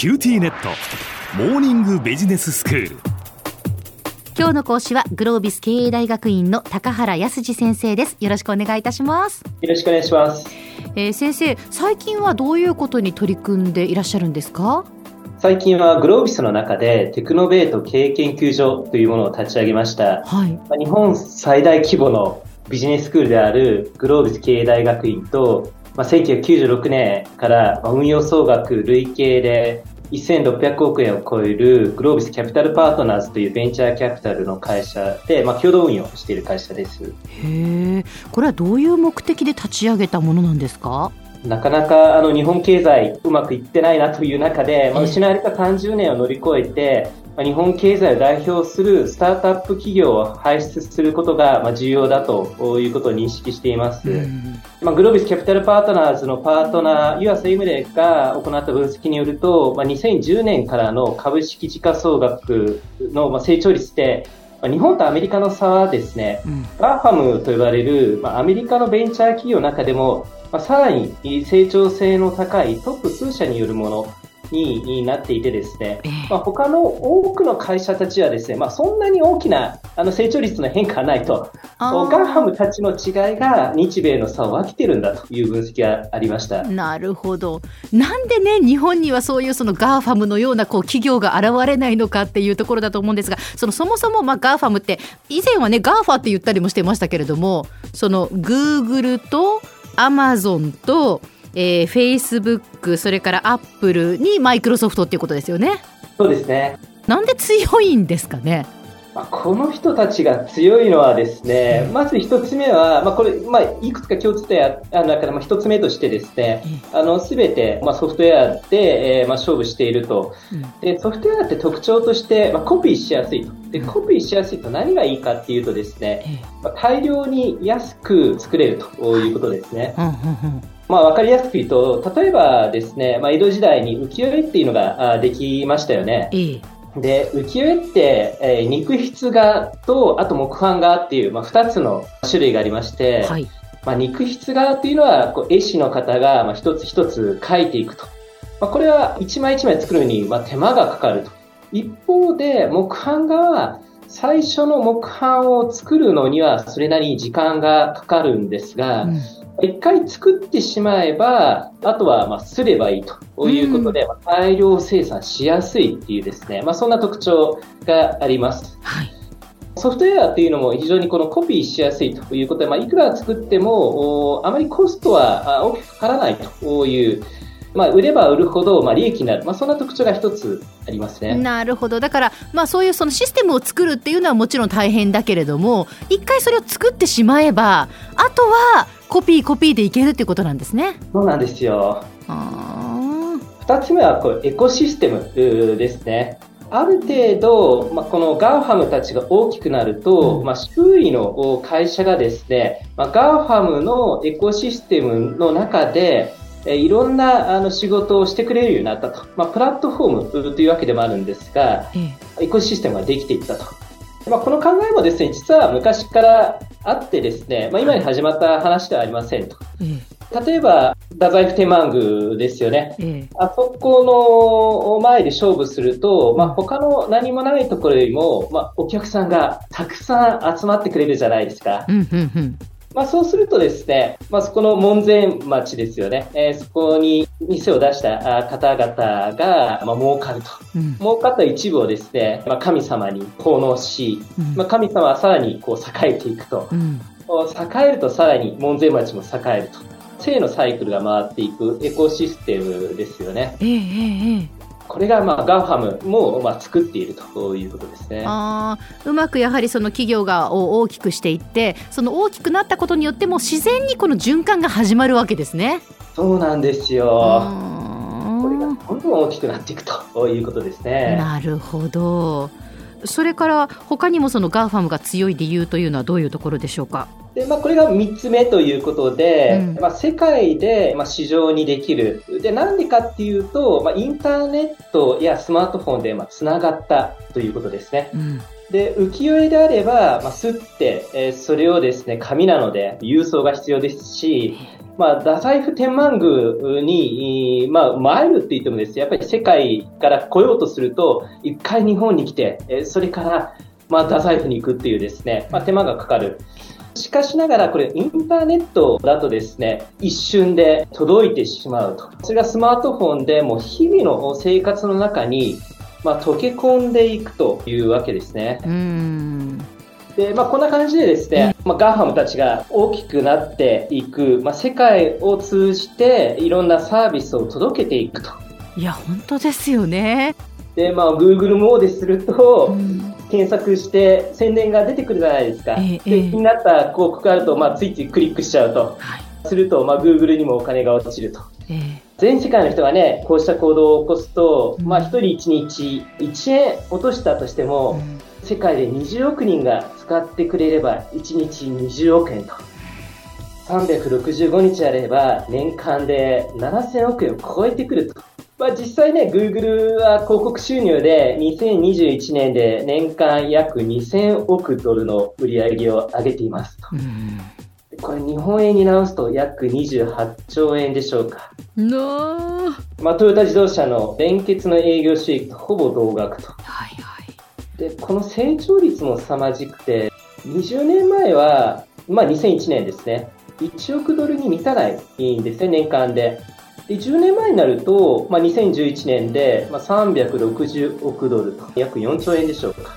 QTnet。モーニングビジネススクール。今日の講師はグロービス経営大学院の高原康二先生です。よろしくお願いいたします。よろしくお願いします、えー、先生最近はどういうことに取り組んでいらっしゃるんですか？最近はグロービスの中でテクノベート経営研究所というものを立ち上げました、はい、日本最大規模のビジネススクールであるグロービス経営大学院とまあ、1996年から運用総額累計で1600億円を超えるグロービスキャピタルパートナーズというベンチャーキャピタルの会社で、まあ、共同運用している会社です。へえこれはどういう目的で立ち上げたものなんですか？なかなかあの日本経済うまくいってないなという中で、まあ、失われた30年を乗り越えて、日本経済を代表するスタートアップ企業を輩出することが重要だということを認識しています。まあ、グロービスキャピタルパートナーズのパートナー、ユアス・イムレが行った分析によると、まあ、2010年からの株式時価総額の成長率で、日本とアメリカの差はですね、うん、 GAFAM と呼ばれる、まあ、アメリカのベンチャー企業の中でも、まあ、さらに成長性の高いトップ数社によるものになっていてですね、まあ、他の多くの会社たちはですね、まあ、そんなに大きなあの成長率の変化はないと、 GAFAM たちの違いが日米の差を分けてるんだという分析がありました。なるほど、なんでね、日本にはそういうその GAFAM のようなこう企業が現れないのかっていうところだと思うんですが、そのそもそもまあ GAFAM って、以前はね、 GAFA って言ったりもしてましたけれども、その Google とアマゾンと、えー、Facebook それから Apple にマイクロソフトっていうことですよね。そうですねなんで強いんですかね。まあ、この人たちが強いのはですね、まず一つ目は、まあ、これ、まあ、いくつか共通点ある中で、まあ、一つ目としてですね、あの、すべて、まあ、ソフトウェアで、えー、まあ、勝負していると。で、ソフトウェアって特徴として、まあ、コピーしやすいと。で、コピーしやすいと何がいいかっていうとですね、まあ、大量に安く作れるということですね。まあ、わかりやすく言うと、例えばですね、まあ、江戸時代に浮世絵っていうのができましたよね。で、浮世絵って、えー、肉筆画と、あと木版画っていう、まあ、二つの種類がありまして、はい、まあ、肉筆画っていうのは、こう絵師の方が、まあ、一つ一つ描いていくと。まあ、これは一枚一枚作るのに、まあ、手間がかかると。一方で、木版画は、最初の木版を作るのには、それなりに時間がかかるんですが、うん一回作ってしまえば、あとはまあすればいいということで、うん、大量生産しやすいっていうですね、まあ、そんな特徴があります。はいソフトウェアっていうのも非常にこのコピーしやすいということで、まあ、いくら作っても、あまりコストは大きくかからないという、まあ、売れば売るほど、まあ、利益になる、まあ、そんな特徴が一つありますね。なるほど。だから、まあ、そういうそのシステムを作るっていうのはもちろん大変だけれども、一回それを作ってしまえば、あとはコピーコピーでいけるっていうことなんですね。そうなんですよ。二つ目はこうエコシステムですね。ある程度、まあ、この GAFAM たちが大きくなると、うん、まあ、周囲の会社がですね、まあ、 GAFAM のエコシステムの中で、えいろんなあの仕事をしてくれるようになったと。まあ、プラットフォームというわけでもあるんですが、エコシステムができていったと。まあ、この考えもですね、実は昔からあってですね、まあ、今に始まった話ではありませんと。例えば、太宰府天満宮ですよね。あそこの前で勝負すると、まあ、他の何もないところよりも、まあ、お客さんがたくさん集まってくれるじゃないですか。まあ、そうするとですね、まあ、そこの門前町ですよね、えー、そこに店を出した方々が、まあ、儲かると、うん、儲かった一部をですね、まあ、神様に奉納し、うん、まあ、神様はさらにこう栄えていくと、うん、栄えるとさらに門前町も栄えると、正のサイクルが回っていくエコシステムですよね。えー、えーこれがまあ GAFAM もまあ作っているということですねあうまくやはりその企業が大きくしていってその大きくなったことによっても自然にこの循環が始まるわけですね。そうなんですよ。これがどんどん大きくなっていくということですね。なるほど。それから他にもその GAFAM が強い理由というのはどういうところでしょうか？でまあ、これが3つ目ということで、うん、まあ、世界で、まあ、市場にできる。で、なんでかっていうと、まあ、インターネットやスマートフォンで、まあ、つながったということですね。うんで、浮世絵であれば、まあ、すって、えー、それをですね、紙なので、郵送が必要ですし、まあ、太宰府天満宮に、まあ、参るって言ってもですね、やっぱり世界から来ようとすると、一回日本に来て、えー、それから、まあ、太宰府に行くっていうですね、まあ、手間がかかる。しかしながら、これ、インターネットだとですね、一瞬で届いてしまうと。それがスマートフォンでもう日々の生活の中に、まあ、溶け込んでいくというわけですね。うんで、まあ、こんな感じでですね、まあ、 GAFAM たちが大きくなっていく、まあ、世界を通じていろんなサービスを届けていくと。いや、本当ですよね。で、まあ、ーですると、うん検索して宣伝が出てくるじゃないですか。えー、で気になった広告があると、まあ、ついついクリックしちゃうと。はい、すると、まあ、Google にもお金が落ちると。えー、全世界の人がね、こうした行動を起こすと、うん、まあ、1人1日1円落としたとしても、うん、世界で20億人が使ってくれれば、1日20億円と。365日あれば、年間で7000億円を超えてくると。まあ、実際ね、Google は広告収入で2021年で年間約2000億ドルの売り上げを上げていますと。これ日本円に直すと約28兆円でしょうか。のまあ、トヨタ自動車の連結の営業収益とほぼ同額と。はいはい。で、この成長率も凄まじくて、20年前は、まあ2001年ですね。1億ドルに満たないんですね、年間で。で10年前になると、まあ、2011年で、まあ、360億ドルと約4兆円でしょうか。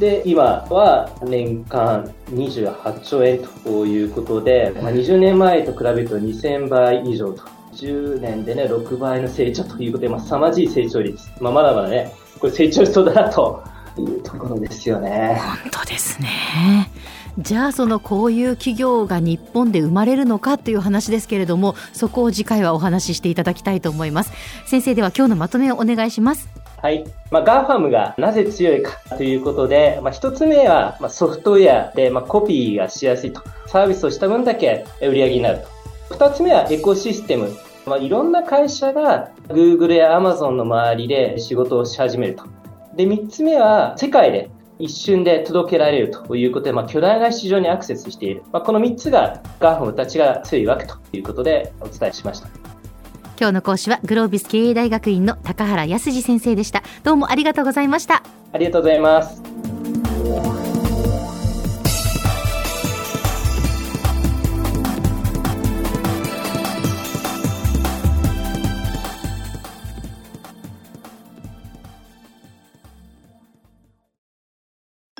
で、今は年間28兆円ということで、まあ、20年前と比べると2000倍以上と。10年でね、6倍の成長ということで、まあ、凄まじい成長率。まあ、まだまだね、これ成長しそうだなというところですよね。本当ですね。じゃあそのこういう企業が日本で生まれるのかという話ですけれどもそこを次回はお話ししていただきたいと思います先生では今日のまとめをお願いしますはい。まあ、 GAFAM がなぜ強いかということで、まあ、一つ目は、まあ、ソフトウェアで、まあ、コピーがしやすいと。サービスをした分だけ売り上げになると。二つ目はエコシステム。まあ、いろんな会社が Google や Amazon の周りで仕事をし始めると。で、三つ目は世界で一瞬で届けられるということで、まあ、巨大な市場にアクセスしている。まあ、この3つが GAFAM たちが強いわけということでお伝えしました。今日の講師はグロービス経営大学院の高原康二先生でした。どうもありがとうございました。ありがとうございます。